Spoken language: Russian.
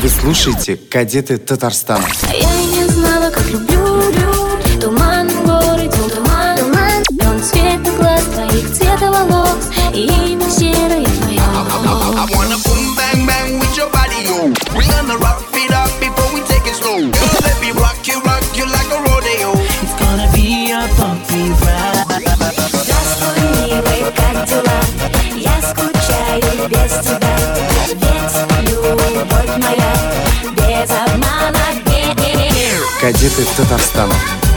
Вы слушаете «Кадеты Татарстана». Я не знала, как люблю, Туман в городе, туман, туман Он цвета глаз твоих, цвета волос И имя серое твое I wanna boom bang bang with your body, yo. We gonna rock it up before we take it slow. Girl, let me rock you, rock you like a rodeo. It's gonna be a bumpy ride. Здравствуй, милый, как дела? Я скучаю без тебя «Кадеты Татарстана».